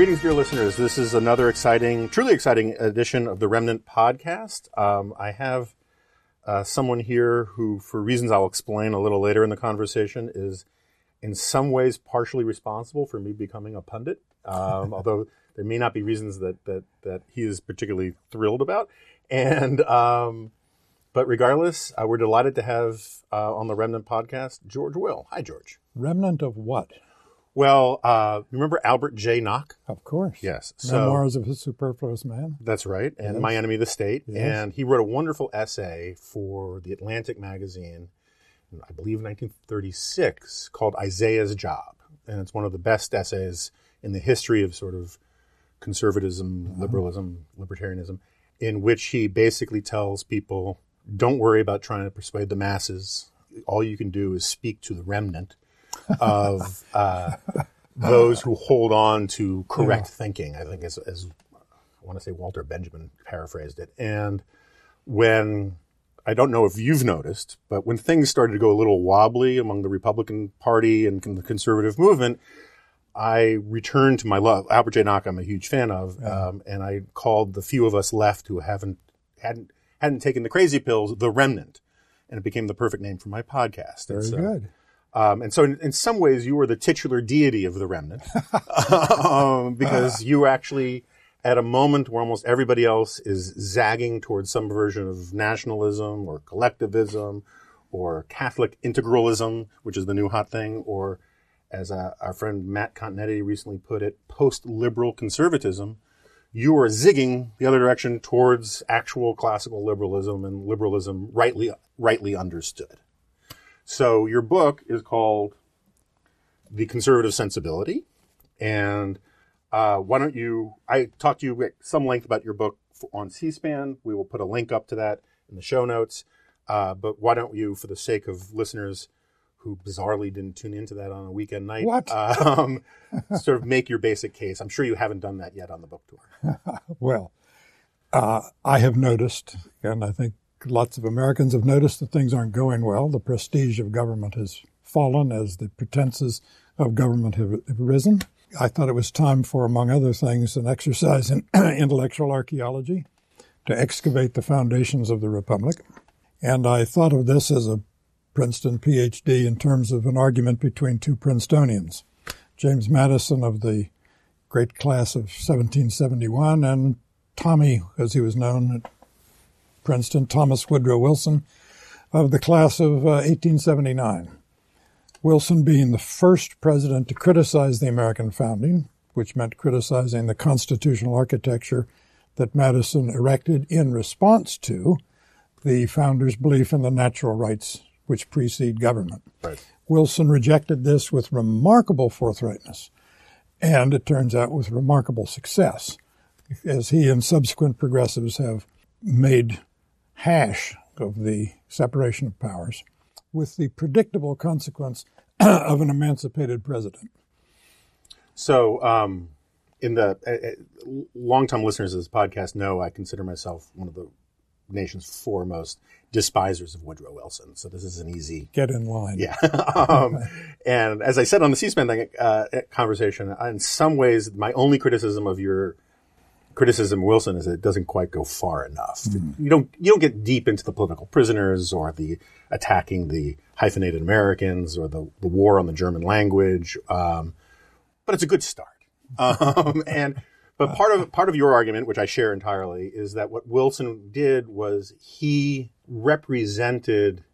Greetings, dear listeners. This is another exciting, truly exciting edition of the Remnant podcast. Um, I have uh, someone here who, for reasons I'll explain a little later in the conversation, is in some ways partially responsible for me becoming a pundit. Um, although there may not be reasons that that that he is particularly thrilled about. And um, but regardless, uh, we're delighted to have uh, on the Remnant podcast George Will. Hi, George. Remnant of what? Well, uh, remember Albert Jay Nock? Of course. Yes. So, Memoirs of a Superfluous Man. That's right. And yes. My Enemy the State. Yes. And he wrote a wonderful essay for the Atlantic magazine, I believe 1936, called Isaiah's Job. And it's one of the best essays in the history of sort of conservatism, uh-huh. liberalism, libertarianism, in which he basically tells people don't worry about trying to persuade the masses. All you can do is speak to the remnant of uh, those who hold on to correct yeah. thinking. I think as, as I want to say Walter Benjamin paraphrased it. And when I don't know if you've noticed, but when things started to go a little wobbly among the Republican Party and the conservative movement, I returned to my love. Albert Jay Nock, I'm a huge fan of, yeah. um, and I called the few of us left who haven't hadn't hadn't taken the crazy pills, the remnant, and it became the perfect name for my podcast. Very so, good. Um, and so, in, in, some ways, you were the titular deity of the remnant um, because you actually, at a moment where almost everybody else is zagging towards some version of nationalism or collectivism or Catholic integralism, which is the new hot thing, or as uh, our friend Matt Continetti recently put it, post-liberal conservatism, you are zigging the other direction towards actual classical liberalism and liberalism rightly rightly understood. So your book is called The Conservative Sensibility. And uh, why don't you, I talked to you at some length about your book on C-SPAN. We will put a link up to that in the show notes. Uh, but why don't you, for the sake of listeners who bizarrely didn't tune into that on a weekend night, um, sort of make your basic case? I'm sure you haven't done that yet on the book tour. well, uh, I have noticed, and I think lots of Americans have noticed that things aren't going well. The prestige of government has fallen as the pretenses of government have, risen. I thought it was time for, among other things, an exercise in intellectual archaeology to excavate the foundations of the Republic. And I thought of this as a Princeton PhD in terms of an argument between two Princetonians, James Madison of the great class of 1771 and Tommy, as he was known Princeton, Thomas Woodrow Wilson, of the class of uh, 1879. Wilson being the first president to criticize the American founding, which meant criticizing the constitutional architecture that Madison erected in response to the founders' belief in the natural rights which precede government. Right. Wilson rejected this with remarkable forthrightness, and it turns out with remarkable success, as he and subsequent progressives have made hash of the separation of powers with the predictable consequence of an emancipated president. So, um, in the uh, uh, long-time listeners of this podcast know I consider myself one of the nation's foremost despisers of Woodrow Wilson. So this is an easy get in line. Yeah. um, and as I said on the C-SPAN thing, uh, conversation, in some ways, my only criticism of your criticism of Wilson is that it doesn't quite go far enough. Mm. You don't you don't get deep into the political prisoners or the attacking the hyphenated Americans or the, the war on the German language. Um, but it's a good start. Um, and but part of part of your argument, which I share entirely, is that what Wilson did was he represented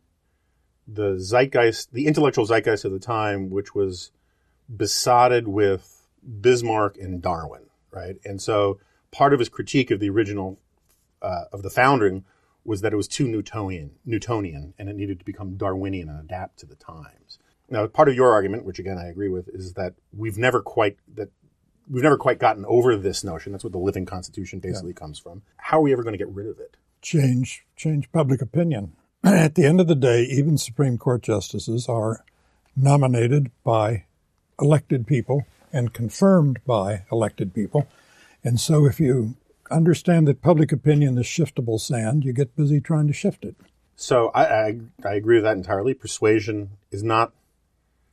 the zeitgeist, the intellectual zeitgeist of the time, which was besotted with Bismarck and Darwin, right? And so part of his critique of the original uh, of the founding was that it was too Newtonian, Newtonian, and it needed to become Darwinian and adapt to the times. Now, part of your argument, which again I agree with, is that we've never quite that we've never quite gotten over this notion. That's what the living constitution basically yeah. comes from. How are we ever going to get rid of it? Change, change public opinion. At the end of the day, even Supreme Court justices are nominated by elected people and confirmed by elected people. And so if you understand that public opinion is shiftable sand, you get busy trying to shift it. So I, I, I agree with that entirely. Persuasion is not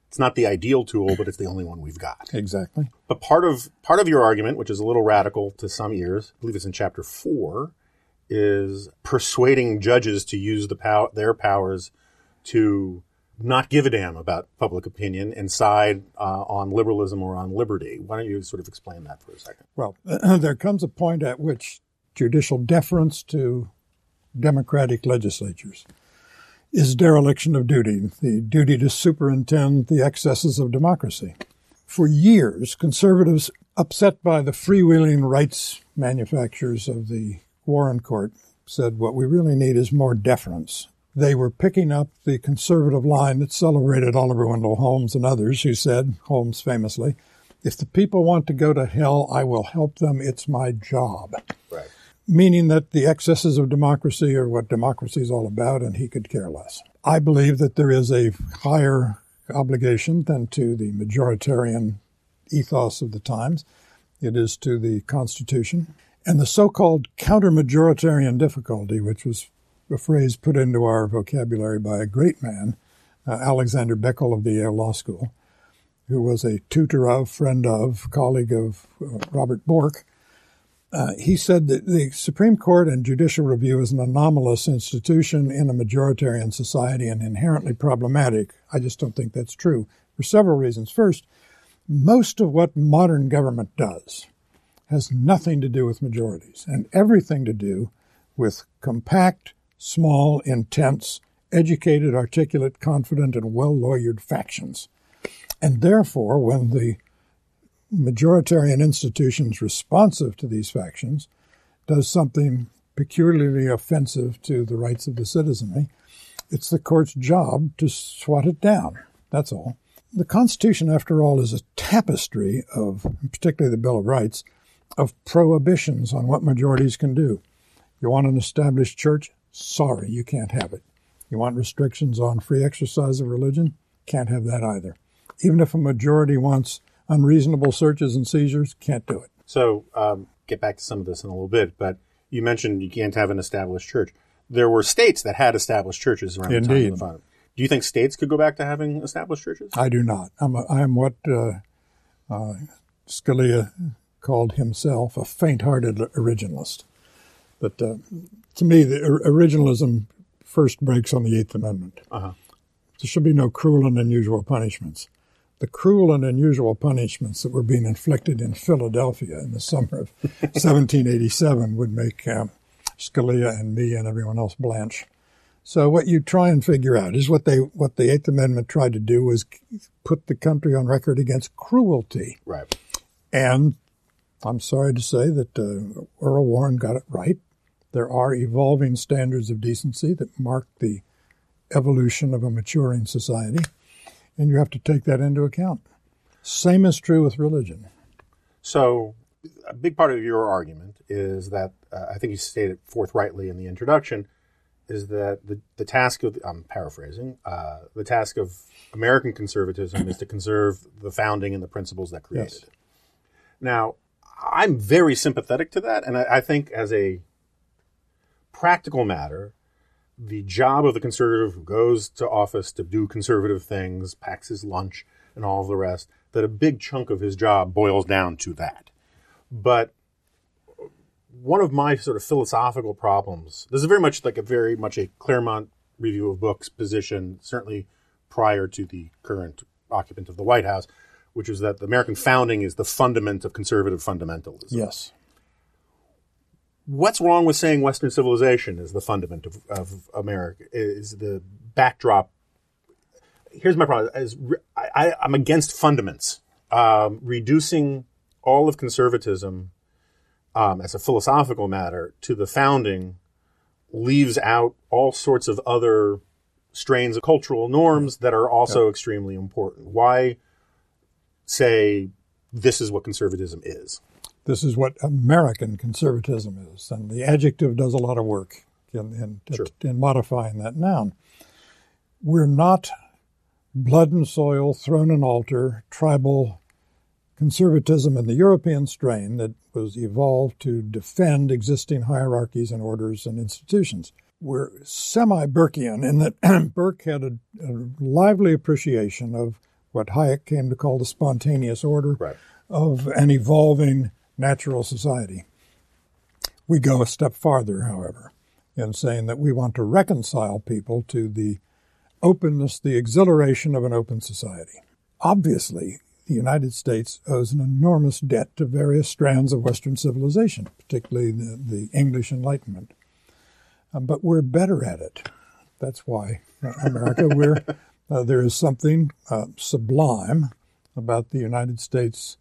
it's not the ideal tool, but it's the only one we've got. Exactly. But part of part of your argument, which is a little radical to some ears, I believe it's in chapter four, is persuading judges to use the pow- their powers to not give a damn about public opinion and side uh, on liberalism or on liberty. Why don't you sort of explain that for a second? Well, there comes a point at which judicial deference to democratic legislatures is dereliction of duty, the duty to superintend the excesses of democracy. For years, conservatives, upset by the freewheeling rights manufacturers of the Warren Court, said what we really need is more deference. They were picking up the conservative line that celebrated Oliver Wendell Holmes and others, who said, Holmes famously, if the people want to go to hell, I will help them. It's my job. Right. Meaning that the excesses of democracy are what democracy is all about, and he could care less. I believe that there is a higher obligation than to the majoritarian ethos of the times. It is to the Constitution. And the so called counter majoritarian difficulty, which was a phrase put into our vocabulary by a great man, uh, Alexander Bickel of the Yale Law School, who was a tutor of, friend of, colleague of uh, Robert Bork. Uh, he said that the Supreme Court and judicial review is an anomalous institution in a majoritarian society and inherently problematic. I just don't think that's true for several reasons. First, most of what modern government does has nothing to do with majorities and everything to do with compact, small, intense, educated, articulate, confident, and well lawyered factions. And therefore, when the majoritarian institutions responsive to these factions does something peculiarly offensive to the rights of the citizenry, it's the court's job to swat it down. That's all. The Constitution, after all, is a tapestry of, particularly the Bill of Rights, of prohibitions on what majorities can do. You want an established church? Sorry, you can't have it. You want restrictions on free exercise of religion? Can't have that either. Even if a majority wants unreasonable searches and seizures, can't do it. So, um, get back to some of this in a little bit, but you mentioned you can't have an established church. There were states that had established churches around Indeed. the time of the fund. Do you think states could go back to having established churches? I do not. I'm, a, I'm what uh, uh, Scalia called himself a faint-hearted originalist. But uh, to me, the originalism first breaks on the Eighth Amendment. Uh-huh. There should be no cruel and unusual punishments. The cruel and unusual punishments that were being inflicted in Philadelphia in the summer of 1787 would make um, Scalia and me and everyone else blanch. So what you try and figure out is what they what the Eighth Amendment tried to do was put the country on record against cruelty. Right. And I'm sorry to say that uh, Earl Warren got it right. There are evolving standards of decency that mark the evolution of a maturing society, and you have to take that into account. Same is true with religion. So, a big part of your argument is that uh, I think you stated forthrightly in the introduction is that the, the task of I'm paraphrasing uh, the task of American conservatism is to conserve the founding and the principles that created Yes. it. Now, I'm very sympathetic to that, and I, I think as a practical matter, the job of the conservative who goes to office to do conservative things, packs his lunch, and all the rest, that a big chunk of his job boils down to that. But one of my sort of philosophical problems, this is very much like a very much a Claremont review of books position, certainly prior to the current occupant of the White House, which is that the American founding is the fundament of conservative fundamentalism. Yes. What's wrong with saying Western civilization is the fundament of, of America, is the backdrop? Here's my problem: is re- I, I'm against fundaments. Um, reducing all of conservatism um, as a philosophical matter to the founding leaves out all sorts of other strains of cultural norms that are also extremely important. Why say this is what conservatism is? This is what American conservatism is, and the adjective does a lot of work in, in, Sure. in modifying that noun. We're not blood and soil, throne and altar, tribal conservatism in the European strain that was evolved to defend existing hierarchies and orders and institutions. We're semi Burkean in that Burke had a, a lively appreciation of what Hayek came to call the spontaneous order Right. of an evolving natural society. We go a step farther, however, in saying that we want to reconcile people to the openness, the exhilaration of an open society. Obviously, the United States owes an enormous debt to various strands of Western civilization, particularly the, the English Enlightenment. Um, but we're better at it. That's why uh, America, we're, uh, there is something uh, sublime about the United States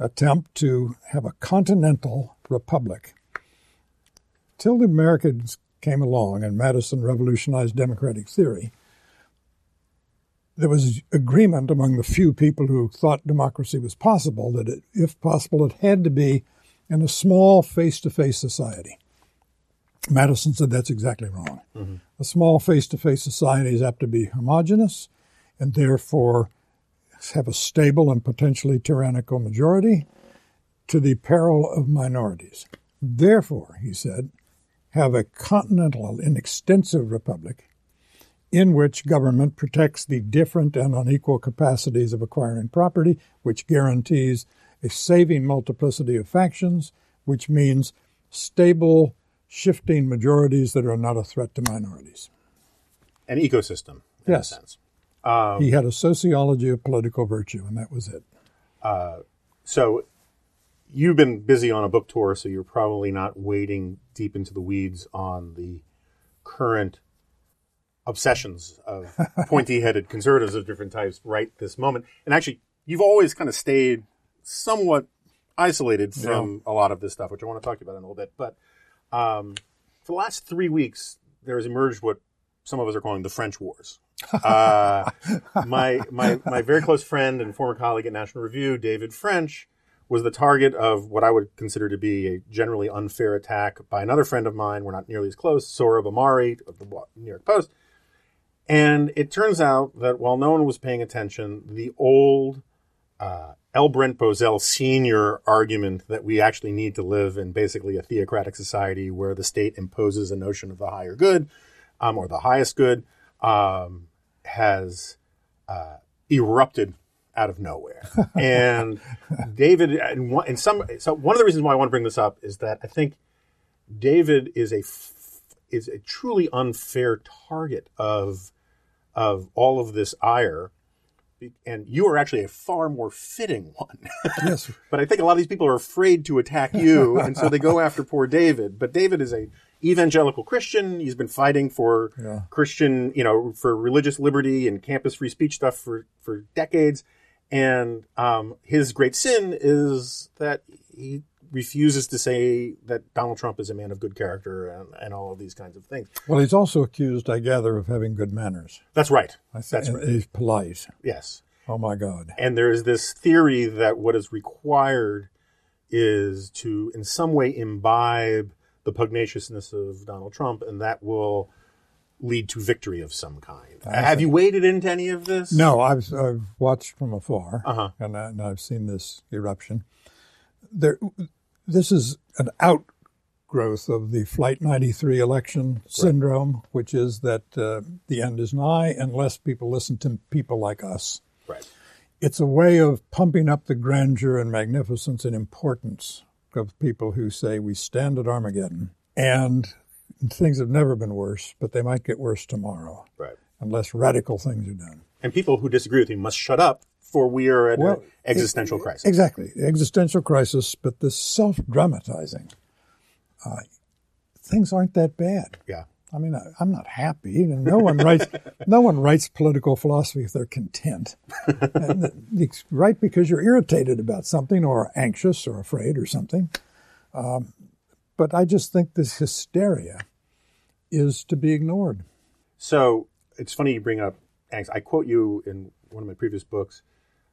attempt to have a continental republic. Till the Americans came along and Madison revolutionized democratic theory, there was agreement among the few people who thought democracy was possible that, it, if possible, it had to be in a small face to face society. Madison said that's exactly wrong. Mm-hmm. A small face to face society is apt to be homogenous and therefore have a stable and potentially tyrannical majority to the peril of minorities. Therefore, he said, have a continental and extensive republic in which government protects the different and unequal capacities of acquiring property, which guarantees a saving multiplicity of factions, which means stable, shifting majorities that are not a threat to minorities. An ecosystem, in Yes. Sense. he had a sociology of political virtue, and that was it. So you've been busy on a book tour, so you're probably not wading deep into the weeds on the current obsessions of pointy-headed conservatives of different types right this moment. And actually, you've always kind of stayed somewhat isolated from a lot of this stuff, which I want to talk to you about in a little bit. But um, for the last three weeks, there has emerged what some of us are calling the French Wars. Uh, my, my, my very close friend and former colleague at National Review, David French, was the target of what I would consider to be a generally unfair attack by another friend of mine. We're not nearly as close, Sohrab Ahmari of the New York Post. And it turns out that while no one was paying attention, the old uh, L. Brent Bozell Sr. argument that we actually need to live in basically a theocratic society where the state imposes a notion of the higher good um, or the highest good um, has uh, erupted out of nowhere. and David, and one, and some, so one of the reasons why I want to bring this up is that I think David is a f- is a truly unfair target of of all of this ire, and you are actually a far more fitting one. Yes. but I think a lot of these people are afraid to attack you, and so they go after poor David. But David is a evangelical Christian. He's been fighting for Yeah. Christian, you know, for religious liberty and campus free speech stuff for for decades. And um, his great sin is that he refuses to say that Donald Trump is a man of good character and, and all of these kinds of things. Well, he's also accused, I gather, of having good manners. That's right. I That's right. He's polite. Yes. Oh my God. And there is this theory that what is required is to, in some way, imbibe the pugnaciousness of Donald Trump, and that will lead to victory of some kind. Have you waded into any of this? No, I've I've watched from afar, Uh-huh. and, I, and I've seen this eruption. There, this is an outgrowth of the Flight 93 election syndrome, which is that uh, the end is nigh unless people listen to people like us. Right. It's a way of pumping up the grandeur and magnificence and importance of people who say we stand at Armageddon, and things have never been worse, but they might get worse tomorrow Right. unless radical things are done. And people who disagree with you must shut up, for we are at Well, an existential crisis. Exactly, existential crisis, but this self-dramatizing. Uh, things aren't that bad. yeah. I mean, I, I'm not happy, and no one writes. no one writes political philosophy if they're content. It's right because you're irritated about something, or anxious, or afraid, or something. Um, but I just think this hysteria is to be ignored. So it's funny you bring up angst. I quote you in one of my previous books.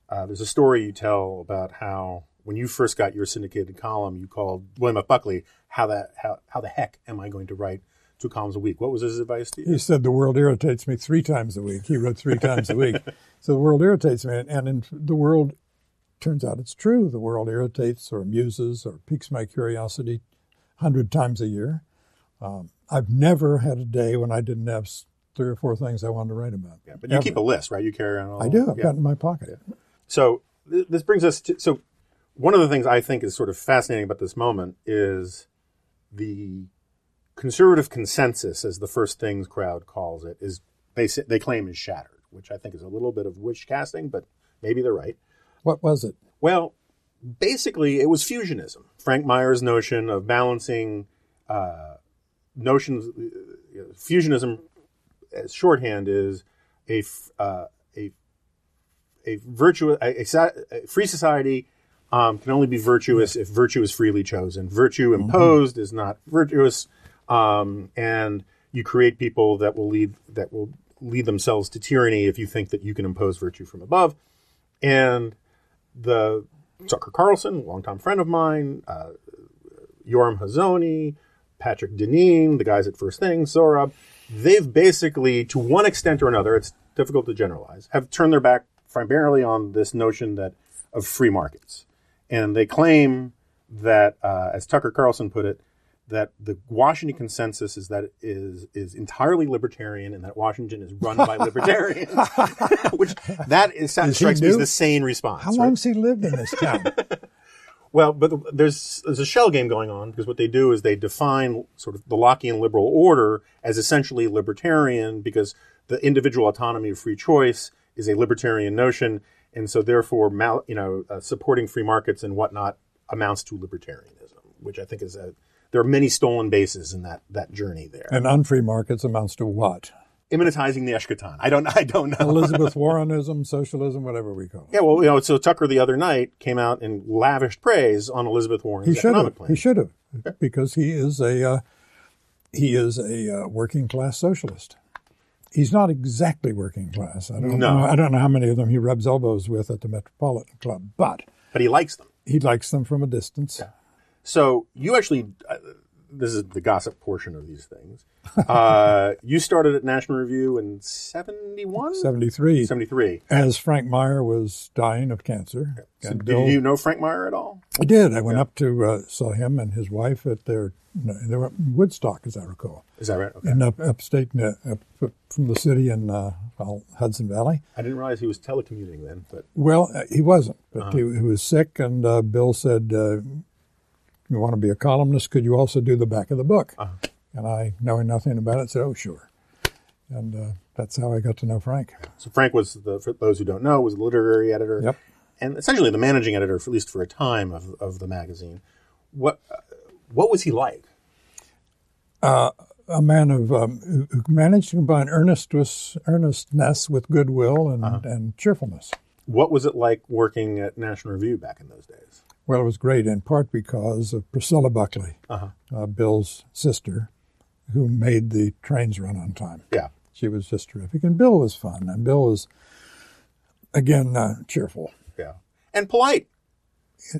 Uh, there's a story you tell about how when you first got your syndicated column, you called William F. Buckley, how that how, how the heck am I going to write two columns a week? What was his advice to you? He said the world irritates me three times a week. He wrote three times a week. So the world irritates me. And in the world, turns out it's true. The world irritates or amuses or piques my curiosity 100 times a year. Um, I've never had a day when I didn't have three or four things I wanted to write about. Yeah, but you Ever. keep a list, right? You carry on all. I do. I've Yeah. got it in my pocket. Yeah. So th- this brings us to so one of the things I think is sort of fascinating about this moment is the conservative consensus, as the first things crowd calls it, is they they claim is shattered, which I think is a little bit of wish casting, but maybe they're right. What was it? Well, basically, it was fusionism. Frank Meyer's notion of balancing uh, notions. uh, Fusionism, as shorthand, is a uh, a a virtuous a, a, free society um, can only be virtuous if virtue is freely chosen. Virtue imposed is not virtuous, um, and you create people that will lead that will lead themselves to tyranny if you think that you can impose virtue from above. And the Tucker Carlson, longtime friend of mine, uh, Yoram Hazony, Patrick Deneen, the guys at First Things, Sohrab, they've basically, to one extent or another, it's difficult to generalize, have turned their back primarily on this notion that of free markets, and they claim that, uh, as Tucker Carlson put it, that the Washington consensus is that it is is entirely libertarian and that Washington is run by libertarians, which that is, he strikes me as the sane response. How right? has he lived in this town? Well, but there's there's a shell game going on because what they do is they define sort of the Lockean liberal order as essentially libertarian because the individual autonomy of free choice is a libertarian notion, and so therefore, mal, you know, uh, supporting free markets and whatnot amounts to libertarianism, which I think is a there are many stolen bases in that that journey there. and unfree markets amounts to what? Immanentizing the Eschaton. I don't I don't know. Elizabeth Warrenism, socialism, whatever we call it. Yeah, well, you know, so Tucker the other night came out and lavished praise on Elizabeth Warren's He should economic have. plan. He should have, because he is a uh, he is a uh, working class socialist. He's not exactly working class. I don't No. know. I don't know how many of them he rubs elbows with at the Metropolitan Club, but but he likes them. he likes them from a distance. So you actually, uh, this is the gossip portion of these things. Uh, you started at National Review in 71? 73, 73. as Frank Meyer was dying of cancer. So did Bill- you know Frank Meyer at all? I did. I went up to uh, saw him and his wife at their they were in Woodstock, as I recall, Is that right? Okay. in up, upstate uh, up from the city in uh, well, Hudson Valley. I didn't realize he was telecommuting then, but Well, uh, he wasn't, but he, he was sick, and uh, Bill said, uh, "You want to be a columnist? Could you also do the back of the book?" And I, knowing nothing about it, said, "Oh, sure." And uh, that's how I got to know Frank. so Frank was the, for those who don't know, was the literary editor. Yep. And essentially the managing editor, for, at least for a time, of, of the magazine. What, uh, what was he like? A man of um, who managed to combine earnestness, earnestness with goodwill and, and cheerfulness. What was it like working at National Review back in those days? Well, it was great in part because of Priscilla Buckley, Uh-huh. uh, Bill's sister, who made the trains run on time. Yeah. She was just terrific, and Bill was fun, and Bill was again uh, cheerful, Yeah. And polite.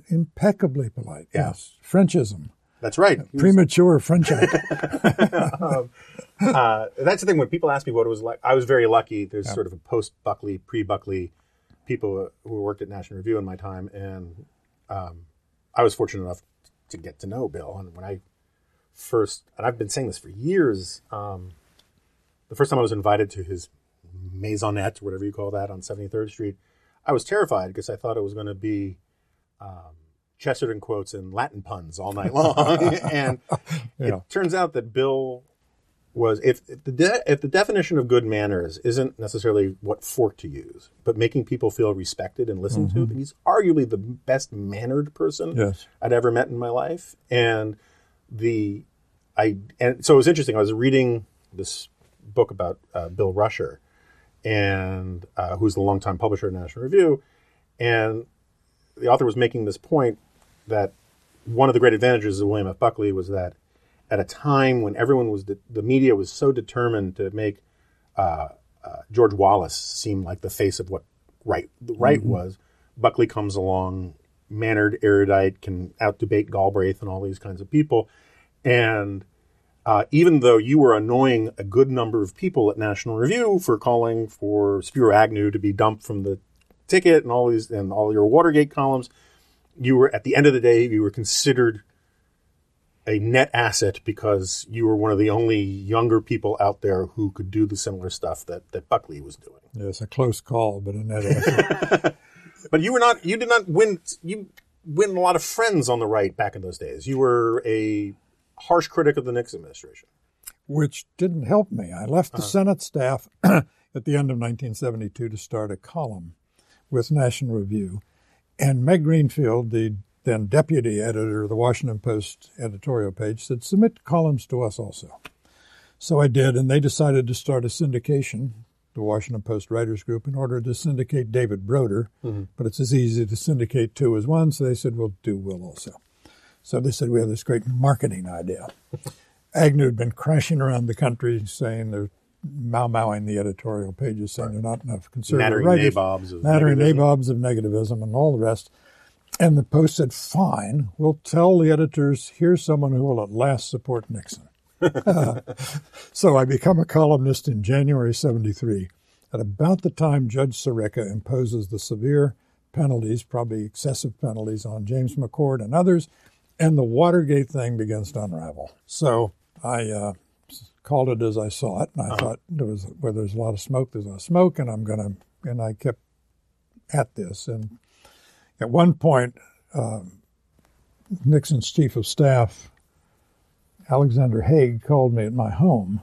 impeccably polite. Yeah. Yes, Frenchism, That's right. Was- premature Frenchite. uh, that's the thing when people ask me what it was like. I was very lucky. There's sort of a post Buckley, pre Buckley people who worked at National Review in my time, and um, I was fortunate enough to get to know Bill. And when I first, and I've been saying this for years, um, the first time I was invited to his maisonette, or whatever you call that, on 73rd Street, I was terrified because I thought it was going to be um, Chesterton quotes and Latin puns all night long. and Yeah. it turns out that Bill was if, if the de- if the definition of good manners isn't necessarily what fork to use, but making people feel respected and listened to, then he's arguably the best mannered person Yes. I'd ever met in my life. And the I and so it was interesting. I was reading this book about uh, Bill Rusher, and uh, who's the longtime publisher of National Review, and the author was making this point that one of the great advantages of William F. Buckley was that at a time when everyone was de- the media was so determined to make uh, uh, George Wallace seem like the face of what right the right was, Buckley comes along, mannered, erudite, can out debate Galbraith and all these kinds of people, and uh, even though you were annoying a good number of people at National Review for calling for Spiro Agnew to be dumped from the ticket and all these and all your Watergate columns, you were at the end of the day you were considered a net asset because you were one of the only younger people out there who could do the similar stuff that, that Buckley was doing. Yes, a close call, but a net asset. but you were not, you did not win, you win a lot of friends on the right back in those days. You were a harsh critic of the Nixon administration. Which didn't help me. I left the uh-huh. Senate staff at the end of 1972 to start a column with National Review. And Meg Greenfield, the then deputy editor of the Washington Post editorial page, said, submit columns to us also. So I did, and they decided to start a syndication, the Washington Post Writers Group, in order to syndicate David Broder. Mm-hmm. But it's as easy to syndicate two as one, so they said, we'll do Will also. So they said, we have this great marketing idea. Agnew had been crashing around the country saying they're mau mauing the editorial pages, saying right. there are not enough conservative Nattering writers. nabobs of Nattering nabobs of negativism and all the rest. And the Post said, fine, we'll tell the editors, here's someone who will at last support Nixon. so I become a columnist in January 73. At about the time Judge Sirica imposes the severe penalties, probably excessive penalties on James McCord and others, and the Watergate thing begins to unravel. So I uh, called it as I saw it, and I uh-huh. thought there was where there's a lot of smoke, there's a lot of smoke, and I'm gonna, and I kept at this, and at one point, um, Nixon's chief of staff, Alexander Haig, called me at my home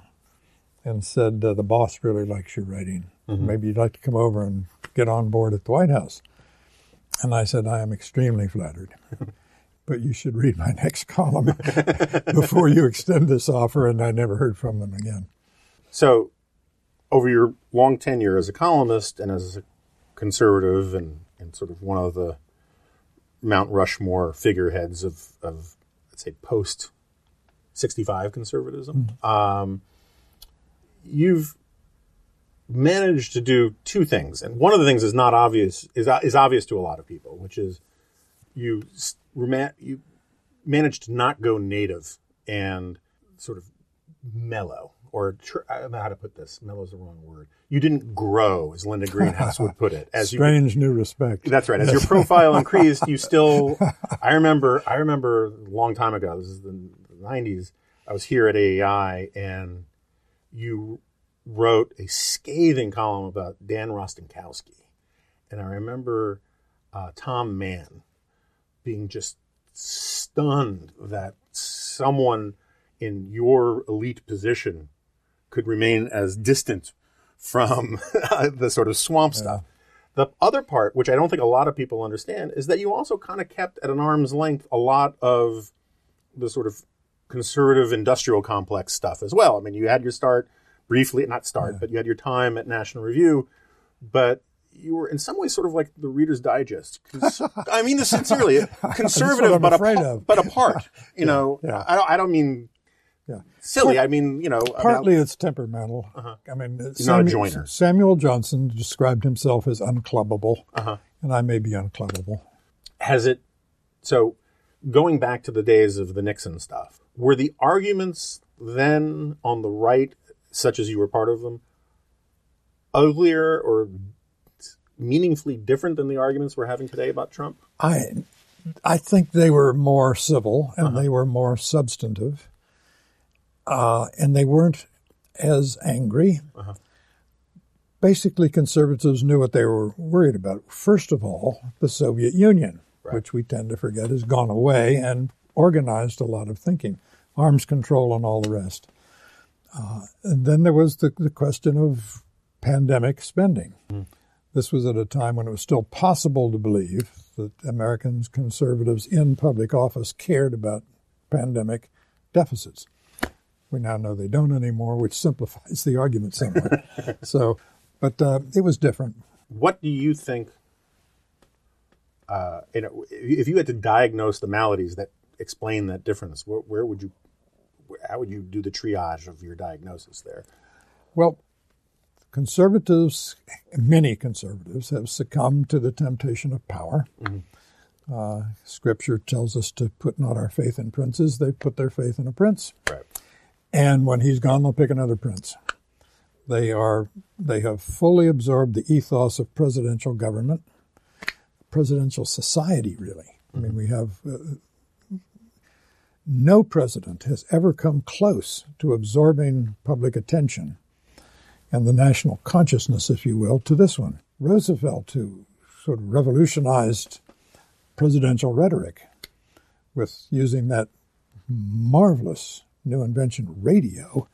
and said, uh, The boss really likes your writing. Mm-hmm. Maybe you'd like to come over and get on board at the White House. And I said, I am extremely flattered. but you should read my next column before you extend this offer. And I never heard from them again. So, over your long tenure as a columnist and as a conservative and, and sort of one of the Mount Rushmore figureheads of, of let's say, post 65 conservatism. Mm-hmm. Um, you've managed to do two things, and one of the things is not obvious is is obvious to a lot of people, which is you you managed to not go native and sort of mellow or I don't know how to put this. Mellow is the wrong word. You didn't grow, as Linda Greenhouse would put it. As strange you, new respect. That's right. As your profile increased, you still. I remember. I remember a long time ago. This is the '90s. I was here at AEI, and you wrote a scathing column about Dan Rostenkowski, and I remember uh, Tom Mann being just stunned that someone in your elite position could remain as distant from the sort of swamp stuff. Yeah. The other part, which I don't think a lot of people understand, is that you also kind of kept at an arm's length a lot of the sort of conservative industrial complex stuff as well. I mean, you had your start briefly, not start, yeah. but you had your time at National Review, but you were in some ways sort of like the Reader's Digest. I mean this sincerely, conservative but, a, but apart. You yeah, know. I, don't, I don't mean yeah. silly. I mean, you know, partly about, it's temperamental. Uh-huh. I mean, Samuel, not a joiner. Samuel Johnson described himself as unclubbable, uh-huh. and I may be unclubbable. Has it? So, going back to the days of the Nixon stuff, were the arguments then on the right, such as you were part of them, uglier or meaningfully different than the arguments we're having today about Trump? I, I think they were more civil and uh-huh. they were more substantive, uh, and they weren't as angry. Uh-huh. Basically, conservatives knew what they were worried about. First of all, the Soviet Union, right. which we tend to forget has gone away and organized a lot of thinking, arms control, and all the rest. Uh, and then there was the, the question of pandemic spending. Mm. This was at a time when it was still possible to believe that Americans, conservatives in public office, cared about pandemic deficits. We now know they don't anymore, which simplifies the argument somewhat. so, but uh, it was different. What do you think? Uh, you know, if you had to diagnose the maladies that explain that difference, where, where would you, how would you do the triage of your diagnosis there? Well, conservatives, many conservatives, have succumbed to the temptation of power. Mm-hmm. Uh, scripture tells us to put not our faith in princes; they put their faith in a prince. Right. And when he's gone, they'll pick another prince. They are they have fully absorbed the ethos of presidential government, presidential society. Really. I mean, mm-hmm. we have. Uh, no president has ever come close to absorbing public attention and the national consciousness, if you will, to this one. Roosevelt, who sort of revolutionized presidential rhetoric with using that marvelous new invention, radio,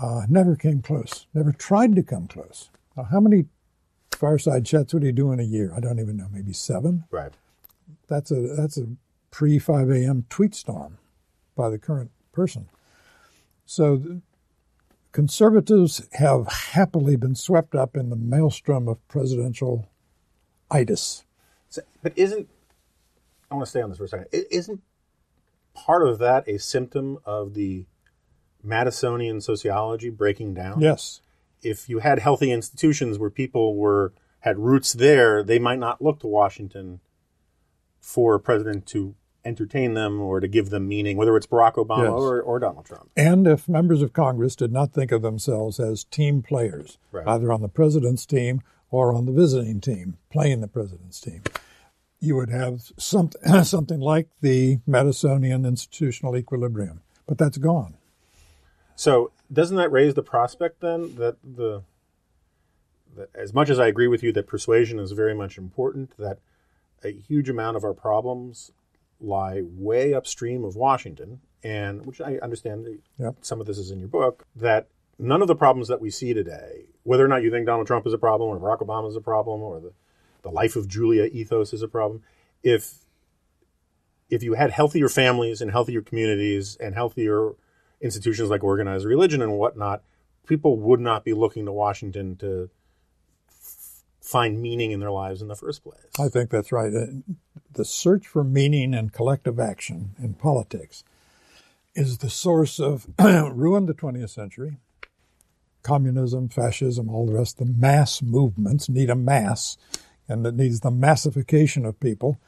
uh, never came close, never tried to come close. Now, how many fireside chats would he do in a year? I don't even know, maybe seven? Right. That's a, that's a pre 5 a.m. tweet storm by the current person. So conservatives have happily been swept up in the maelstrom of presidential itis. So, but isn't I want to stay on this for a second. Isn't part of that a symptom of the Madisonian sociology breaking down? Yes. If you had healthy institutions where people were had roots there, they might not look to Washington for a president to entertain them or to give them meaning, whether it's Barack Obama yes. or, or, Donald Trump. And if members of Congress did not think of themselves as team players, right. either on the president's team or on the visiting team, playing the president's team, you would have some, something like the Madisonian institutional equilibrium. But that's gone. So doesn't that raise the prospect then that the that as much as I agree with you that persuasion is very much important, that a huge amount of our problems lie way upstream of Washington, and which I understand yep. some of this is in your book, that none of the problems that we see today, whether or not you think Donald Trump is a problem or Barack Obama is a problem or the, the life of Julia ethos is a problem, if if you had healthier families and healthier communities and healthier institutions like organized religion and whatnot, people would not be looking to Washington to find meaning in their lives in the first place. I think that's right. Uh, the search for meaning and collective action in politics is the source of ruin the 20th century. Communism, fascism, all the rest, the mass movements need a mass, and it needs the massification of people.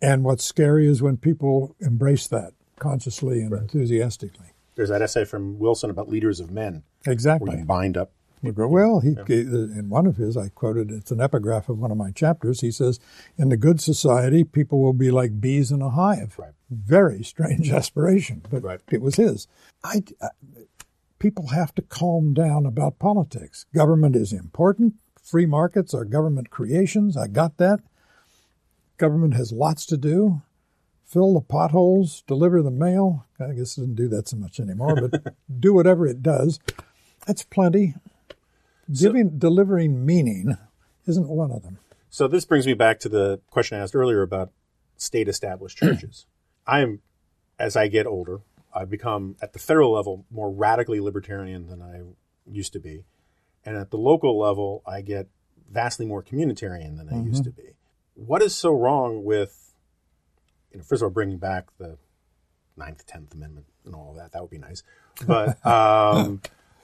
And what's scary is when people embrace that consciously and right. enthusiastically. There's that essay from Wilson about leaders of men. Exactly. Where you bind up well, he, yeah. in one of his, I quoted, it's an epigraph of one of my chapters. He says, In the good society, people will be like bees in a hive. Right. Very strange aspiration, but right. it was his. I, I, people have to calm down about politics. Government is important. Free markets are government creations. I got that. Government has lots to do. Fill the potholes, deliver the mail. I guess it doesn't do that so much anymore, but do whatever it does. That's plenty. Giving, so, delivering meaning isn't one of them. So this brings me back to the question I asked earlier about state established churches. I am, as I get older, I've become at the federal level more radically libertarian than I used to be. And at the local level, I get vastly more communitarian than I mm-hmm. used to be. What is so wrong with, you know, first of all, bringing back the Ninth, Tenth Amendment and all of that? That would be nice. But um,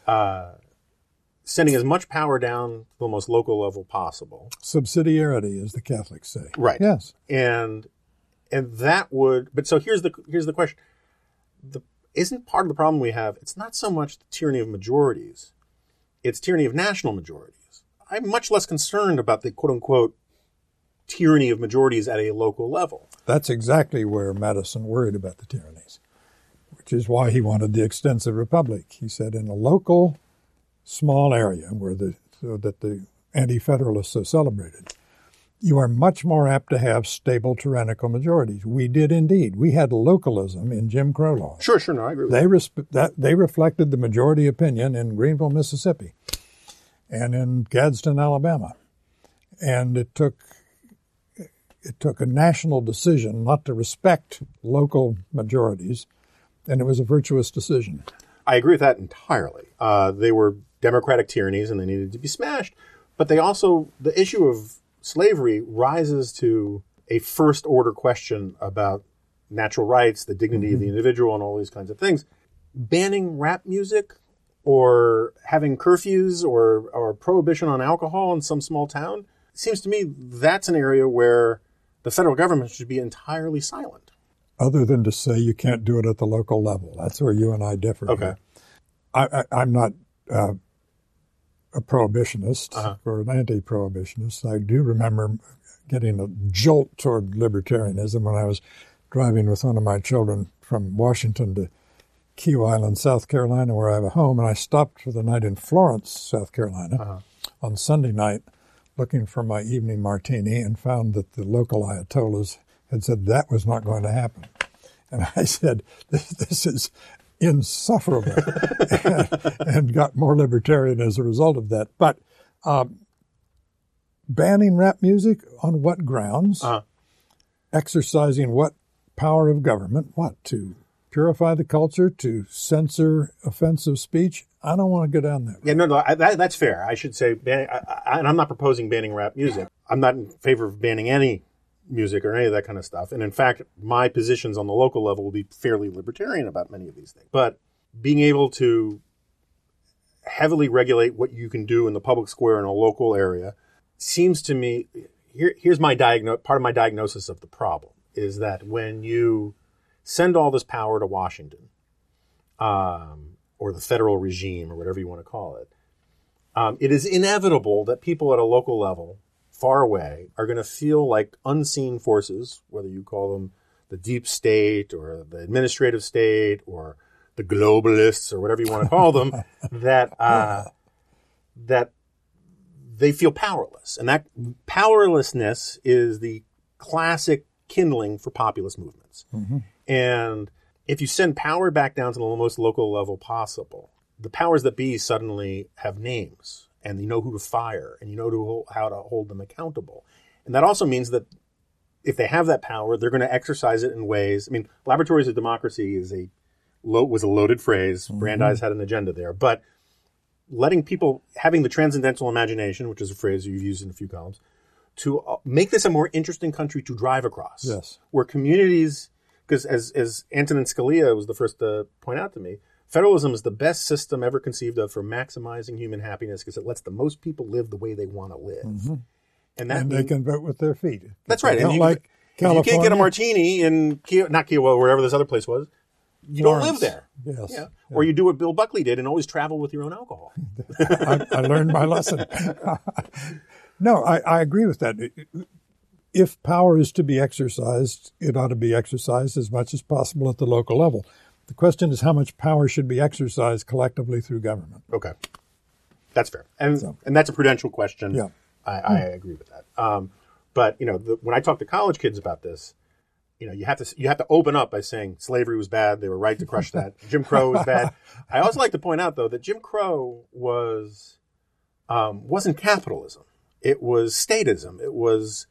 uh, sending as much power down to the most local level possible. Subsidiarity, as the Catholics say. Right. Yes. And and that would but so here's the here's the question. The isn't part of the problem we have, it's not so much the tyranny of majorities, it's tyranny of national majorities. I'm much less concerned about the quote unquote tyranny of majorities at a local level. That's exactly where Madison worried about the tyrannies, which is why he wanted the extensive republic. He said in a local small area where the so that the anti-federalists are celebrated, you are much more apt to have stable tyrannical majorities. We did indeed. We had localism in Jim Crow law. Sure, sure, no, I agree. they resp- that they reflected the majority opinion in Greenville, Mississippi, and in Gadsden, Alabama, and it took it took a national decision not to respect local majorities, and it was a virtuous decision. I agree with that entirely. Uh, they were democratic tyrannies and they needed to be smashed. But they also, the issue of slavery rises to a first order question about natural rights, the dignity mm-hmm. of the mm-hmm. individual, and all these kinds of things. Banning rap music or having curfews or, or prohibition on alcohol in some small town seems to me that's an area where the federal government should be entirely silent. Other than to say you can't do it at the local level. That's where you and I differ. Okay. I, am not uh, a prohibitionist uh-huh. or an anti-prohibitionist. I do remember getting a jolt toward libertarianism when I was driving with one of my children from Washington to Kiawah Island, South Carolina, where I have a home, and I stopped for the night in Florence, South Carolina, uh-huh. on Sunday night, looking for my evening martini, and found that the local Ayatollahs had said that was not going to happen. And I said, this, this is insufferable, and, and, got more libertarian as a result of that. But um, banning rap music on what grounds? Uh-huh. Exercising what power of government? What to purify the culture? To censor offensive speech? I don't want to go down that. Yeah, no, no, I, that, that's fair. I should say, ban- I, I, and I'm not proposing banning rap music. I'm not in favor of banning any music or any of that kind of stuff. And in fact, my positions on the local level will be fairly libertarian about many of these things. But being able to heavily regulate what you can do in the public square in a local area seems to me here, here's my diagno- part of my diagnosis of the problem is that when you send all this power to Washington um, or the federal regime or whatever you want to call it, um, it is inevitable that people at a local level far away are going to feel like unseen forces, whether you call them the deep state or the administrative state or the globalists or whatever you want to call them, that uh, that they feel powerless. And that powerlessness is the classic kindling for populist movements. Mm-hmm. And if you send power back down to the most local level possible, the powers that be suddenly have names and you know who to fire and you know to, how to hold them accountable. And that also means that if they have that power, they're going to exercise it in ways. I mean, laboratories of democracy is a was a loaded phrase. Mm-hmm. Brandeis had an agenda there, but letting people having the transcendental imagination, which is a phrase you've used in a few columns, to uh, make this a more interesting country to drive across. Yes, where communities, because as as Antonin Scalia was the first to point out to me, federalism is the best system ever conceived of for maximizing human happiness because it lets the most people live the way they want to live, mm-hmm. and that and means, they can vote with their feet. That's right. And you, like you can't get a martini in Kio, not Kiowa, wherever this other place was you don't live there. Yes. Yeah. yeah. Or you do what Bill Buckley did and always travel with your own alcohol. I, I, learned my lesson. no, I, I agree with that. If power is to be exercised, it ought to be exercised as much as possible at the local level. The question is how much power should be exercised collectively through government. Okay. That's fair. And, so, and that's a prudential question. Yeah. I, I agree with that. Um, but, you know, the, when I talk to college kids about this, you know, you have to you have to open up by saying slavery was bad. They were right to crush that. Jim Crow was bad. I also like to point out though that Jim Crow was um, wasn't capitalism. It was statism. It was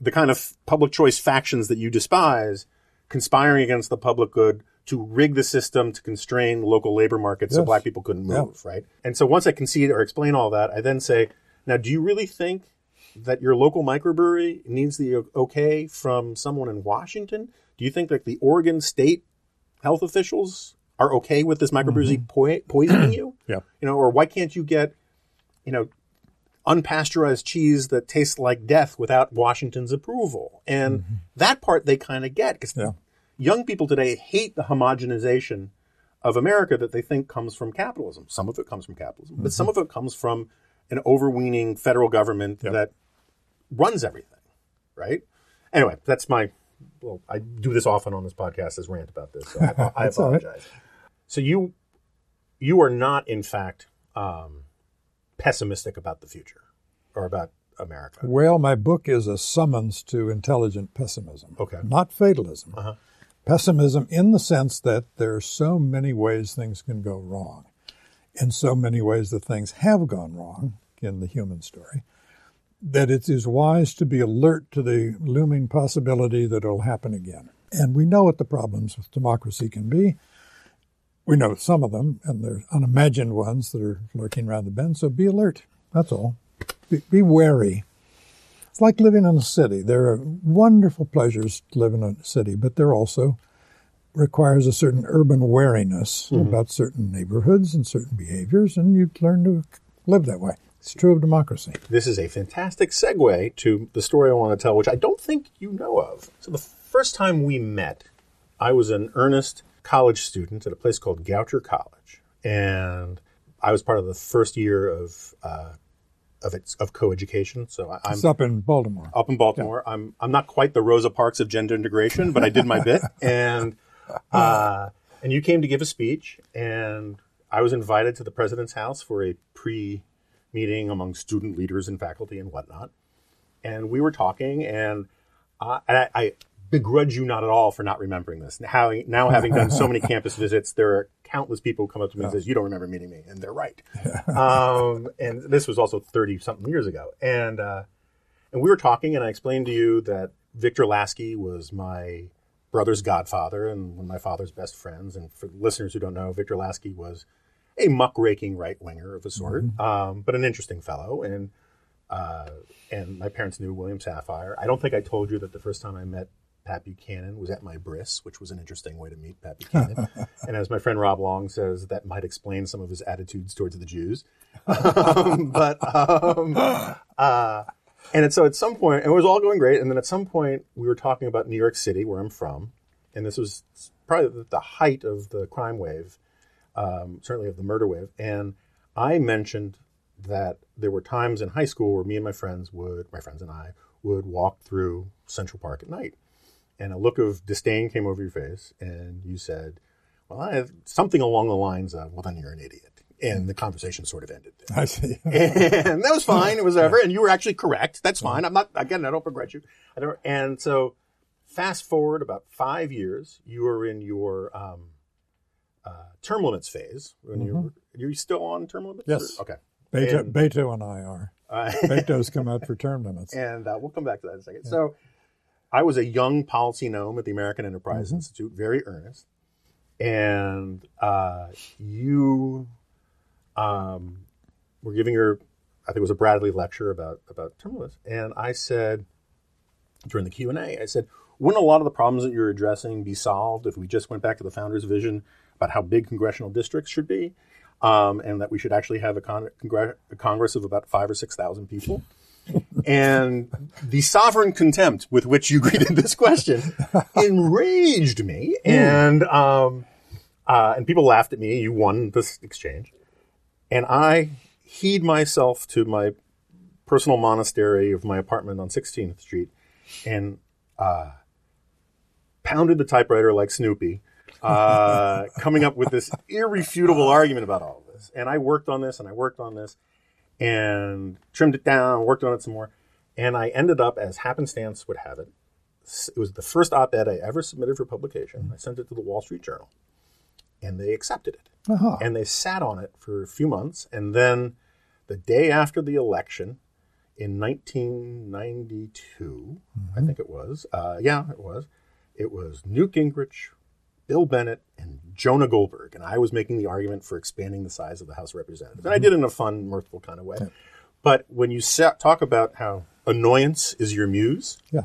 the kind of public choice factions that you despise conspiring against the public good to rig the system to constrain local labor markets yes. so black people couldn't move, yeah. right? And so once I concede or explain all that, I then say, now, do you really think that your local microbrewery needs the okay from someone in Washington? Do you think that the Oregon state health officials are okay with this microbrewery mm-hmm. po- poisoning you? Yeah. You know, or why can't you get, you know, unpasteurized cheese that tastes like death without Washington's approval? And mm-hmm. that part they kind of get because yeah. Young people today hate the homogenization of America that they think comes from capitalism. Some of it comes from capitalism, mm-hmm. but some of it comes from an overweening federal government yep. that runs everything, right? Anyway, that's my. Well, I do this often on this podcast as rant about this. So I, I apologize. Right. So you, you are not, in fact, um, pessimistic about the future or about America. Well, my book is a summons to intelligent pessimism. Okay. Not fatalism. Uh-huh. Pessimism in the sense that there are so many ways things can go wrong, in so many ways that things have gone wrong in the human story that it is wise to be alert to the looming possibility that it'll happen again. And we know what the problems with democracy can be. We know some of them, and there's unimagined ones that are lurking around the bend. So be alert. That's all. Be, be wary. It's like living in a city. There are wonderful pleasures to live in a city, but there also requires a certain urban wariness mm-hmm. about certain neighborhoods and certain behaviors, and you learn to live that way. It's true of democracy. This is a fantastic segue to the story I want to tell, which I don't think you know of. So, the first time we met, I was an earnest college student at a place called Goucher College. And I was part of the first year of uh, of its of coeducation. So I, am it's up in Baltimore. Up in Baltimore. Yeah. I'm I'm not quite the Rosa Parks of gender integration, but I did my bit. And uh, and you came to give a speech, and I was invited to the president's house for a pre-meeting among student leaders and faculty and whatnot. And we were talking, and, uh, and I, I begrudge you not at all for not remembering this. Now, now having done so many campus visits, there are countless people who come up to me and says, "You don't remember meeting me," and they're right. um, and this was also thirty something years ago, and uh, and we were talking, and I explained to you that Victor Lasky was my brother's godfather and one of my father's best friends. And for listeners who don't know, Victor Lasky was a muckraking right winger of a sort, mm-hmm. um, but an interesting fellow. And uh, and my parents knew William Safire. I don't think I told you that the first time I met Pat Buchanan was at my bris, which was an interesting way to meet Pat Buchanan. and as my friend Rob Long says, that might explain some of his attitudes towards the Jews. um, but um, uh, and so at some point, it was all going great. And then at some point, we were talking about New York City, where I'm from, and this was probably the height of the crime wave, um, certainly of the murder wave. And I mentioned that there were times in high school where me and my friends would, my friends and I, would walk through Central Park at night and a look of disdain came over your face, and you said, "Well, I have something along the lines of, well, then you're an idiot." And the conversation sort of ended. There. I see. and that was fine. It was ever, and you were actually correct. That's fine. I'm not again. I don't regret you. I don't. And so, fast forward about five years, you were in your um, uh, term limits phase. When mm-hmm. you're you're still on term limits? Yes. Or? Okay. Beto and, Beto and I are. Uh, Beto's come out for term limits, and uh, we'll come back to that in a second. Yeah. So I was a young policy gnome at the American Enterprise mm-hmm. Institute, very earnest. And uh, you um, were giving your, I think it was a Bradley lecture about about term limits, and I said during the Q and A, I said, wouldn't a lot of the problems that you're addressing be solved if we just went back to the founders' vision about how big congressional districts should be, um, and that we should actually have a, con- a Congress of about five or six thousand people? And the sovereign contempt with which you greeted this question enraged me. And, um, uh, and people laughed at me. You won this exchange. And I heed myself to my personal monastery of my apartment on 16th Street and, uh, pounded the typewriter like Snoopy, uh, coming up with this irrefutable argument about all of this. And I worked on this and I worked on this and trimmed it down, worked on it some more. And I ended up, as happenstance would have it, it was the first op ed I ever submitted for publication. I sent it to the Wall Street Journal, and they accepted it. Uh-huh. And they sat on it for a few months. And then the day after the election in 1992, mm-hmm. I think it was, uh, yeah, it was, it was Newt Gingrich, Bill Bennett, and Jonah Goldberg, and I was making the argument for expanding the size of the House of Representatives. And I did it in a fun, mirthful kind of way. Yeah. But when you talk about how annoyance is your muse, yeah.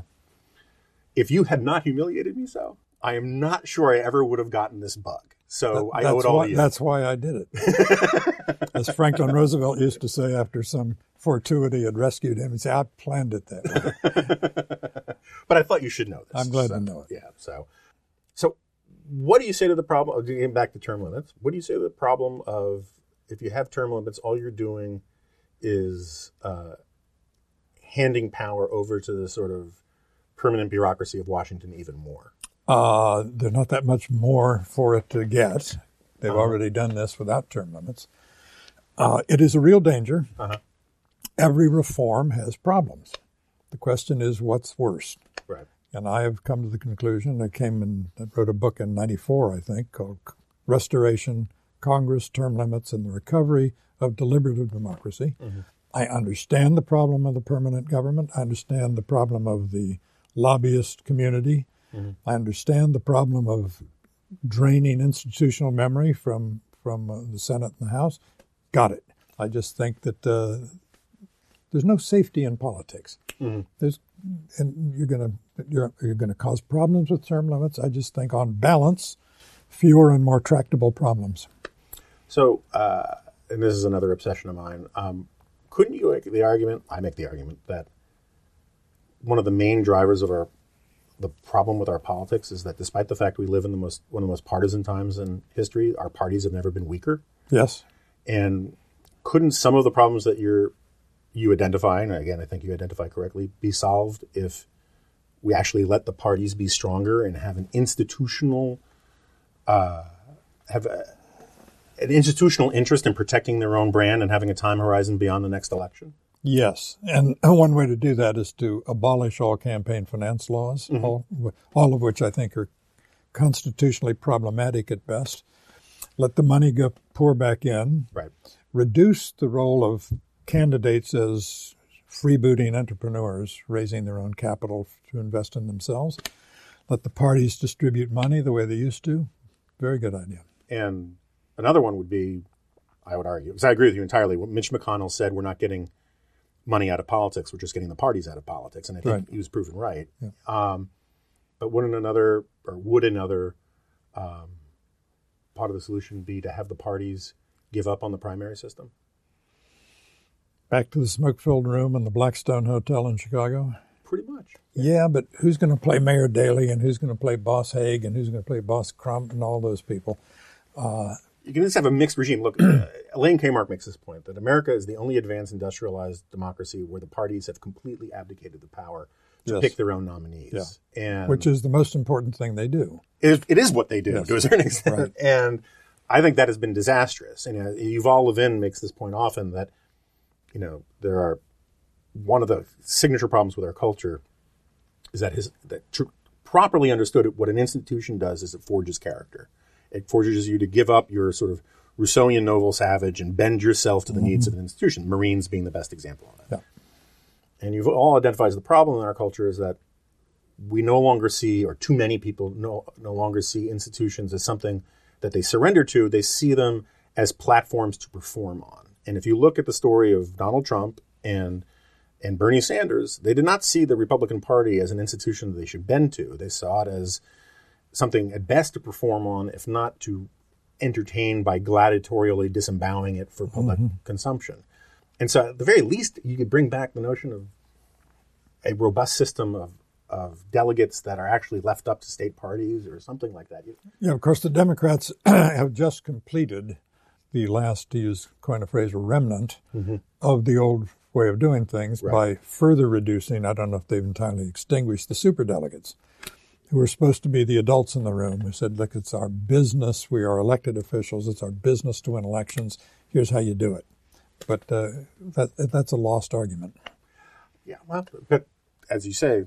if you had not humiliated me so, I am not sure I ever would have gotten this bug. So that, I owe it all why, to you. That's why I did it. As Franklin Roosevelt used to say after some fortuity had rescued him, he said, I planned it that way. but I thought you should know this. I'm glad so, to know it. Yeah. So, so what do you say to the problem? Getting back to term limits, what do you say to the problem of if you have term limits, all you're doing is uh, handing power over to the sort of permanent bureaucracy of Washington even more? Uh, there's not that much more for it to get. They've uh-huh. already done this without term limits. Uh, it is a real danger. Uh-huh. Every reform has problems. The question is, what's worse? And I have come to the conclusion, I came and wrote a book in 94, I think, called Restoration, Congress, Term Limits, and the Recovery of Deliberative Democracy. Mm-hmm. I understand the problem of the permanent government. I understand the problem of the lobbyist community. Mm-hmm. I understand the problem of draining institutional memory from from uh, the Senate and the House. Got it. I just think that uh, there's no safety in politics. Mm-hmm. There's and you're going to you're, you're going to cause problems with term limits. I just think, on balance, fewer and more tractable problems. So, uh, and this is another obsession of mine. Um, couldn't you make the argument? I make the argument that one of the main drivers of our the problem with our politics is that despite the fact we live in the most one of the most partisan times in history, our parties have never been weaker. Yes. And couldn't some of the problems that you're you identify, and again, I think you identify correctly, be solved if we actually let the parties be stronger and have an institutional uh, have a, an institutional interest in protecting their own brand and having a time horizon beyond the next election? Yes, and one way to do that is to abolish all campaign finance laws, mm-hmm. all, all of which I think are constitutionally problematic at best. Let the money go pour back in. Right. Reduce the role of candidates as freebooting entrepreneurs, raising their own capital to invest in themselves. Let the parties distribute money the way they used to. Very good idea. And another one would be, I would argue, because I agree with you entirely. What Mitch McConnell said, we're not getting money out of politics, we're just getting the parties out of politics. And I think right. he was proven right. Yeah. Um, but wouldn't another, or would another um, part of the solution be to have the parties give up on the primary system? Back to the smoke filled room in the Blackstone Hotel in Chicago? Pretty much. Yeah, but who's going to play Mayor Daley and who's going to play Boss Hague and who's going to play Boss Crump and all those people? Uh, you can just have a mixed regime. Look, uh, Elaine Kamarck makes this point that America is the only advanced industrialized democracy where the parties have completely abdicated the power to yes. pick their own nominees. Yeah. And Which is the most important thing they do. It is, it is what they do yes. to a certain extent. Right. And I think that has been disastrous. And uh, Yuval Levin makes this point often that you know, there are one of the signature problems with our culture is that his that tr- properly understood what an institution does is it forges character. It forges you to give up your sort of Rousseauian noble savage and bend yourself to the mm-hmm. needs of an institution. Marines being the best example of that. Yeah. And Yuval identified the problem in our culture is that we no longer see, or too many people no no longer see institutions as something that they surrender to. They see them as platforms to perform on. And if you look at the story of Donald Trump and and Bernie Sanders, they did not see the Republican Party as an institution that they should bend to. They saw it as something at best to perform on, if not to entertain by gladiatorially disemboweling it for public mm-hmm. consumption. And so, at the very least, you could bring back the notion of a robust system of, of delegates that are actually left up to state parties or something like that. Yeah, of course, the Democrats have just completed the last, to use coin a phrase, remnant mm-hmm. of the old way of doing things right. by further reducing, I don't know if they've entirely extinguished the superdelegates, who were supposed to be the adults in the room who said, look, it's our business. We are elected officials. It's our business to win elections. Here's how you do it. But uh, that, that's a lost argument. Yeah, well, but as you say,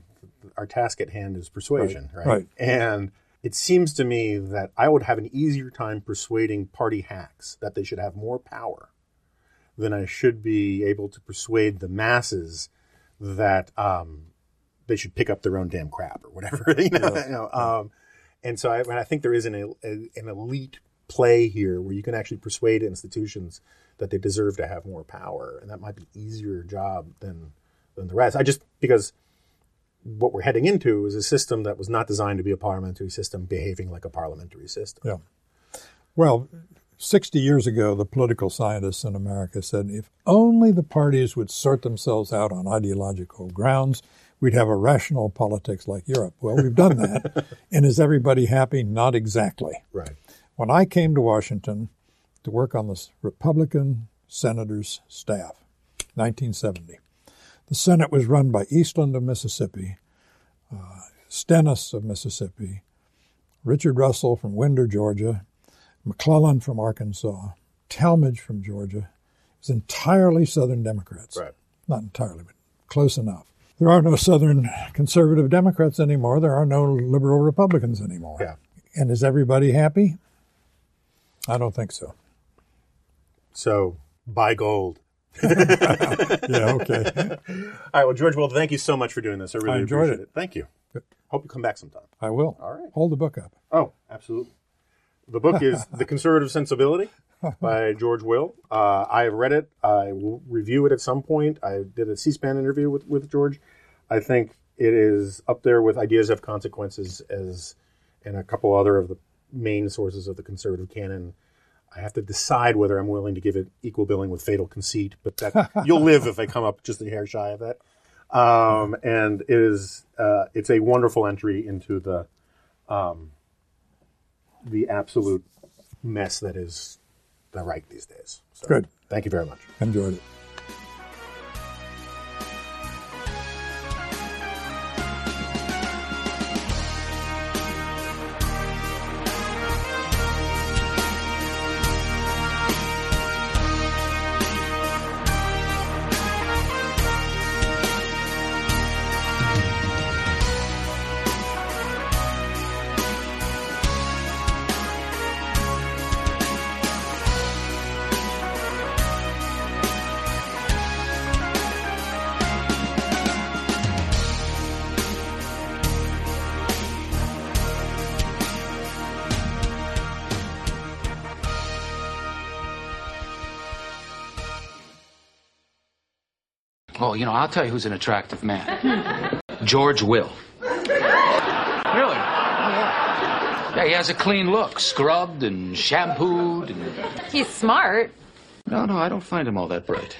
our task at hand is persuasion, right? right? right. And it seems to me that I would have an easier time persuading party hacks that they should have more power than I should be able to persuade the masses that um, they should pick up their own damn crap or whatever. you know, yes. you know um, and so I, I, think there is an, a, an elite play here where you can actually persuade institutions that they deserve to have more power, and that might be easier job than than the rest. I just because what we're heading into is a system that was not designed to be a parliamentary system behaving like a parliamentary system. Yeah. Well, 60 years ago, the political scientists in America said if only the parties would sort themselves out on ideological grounds, we'd have a rational politics like Europe. Well, we've done that. and is everybody happy? Not exactly. Right. When I came to Washington to work on the Republican senator's staff, 1970, the Senate was run by Eastland of Mississippi, uh, Stennis of Mississippi, Richard Russell from Winder, Georgia, McClellan from Arkansas, Talmadge from Georgia. It was entirely Southern Democrats. Right. Not entirely, but close enough. There are no Southern conservative Democrats anymore. There are no liberal Republicans anymore. Yeah. And is everybody happy? I don't think so. So buy gold. yeah, okay. All right. Well, George Will, thank you so much for doing this. I really I enjoyed it. it. Thank you. Hope you come back sometime. I will. All right. Hold the book up. Oh, absolutely. The book is The Conservative Sensibility by George Will. Uh, I have read it. I will review it at some point. I did a C-SPAN interview with, with George. I think it is up there with Ideas Have Consequences as and a couple other of the main sources of the conservative canon I have to decide whether I'm willing to give it equal billing with Fatal Conceit, but that you'll live if I come up just a hair shy of that. Um, and it is uh, it's a wonderful entry into the um, the absolute mess that is the right these days. So, Good. Thank you very much. Enjoyed it. I'll tell you who's an attractive man. George Will. Really? Yeah. Yeah, he has a clean look, scrubbed and shampooed and. He's smart. No, no, I don't find him all that bright.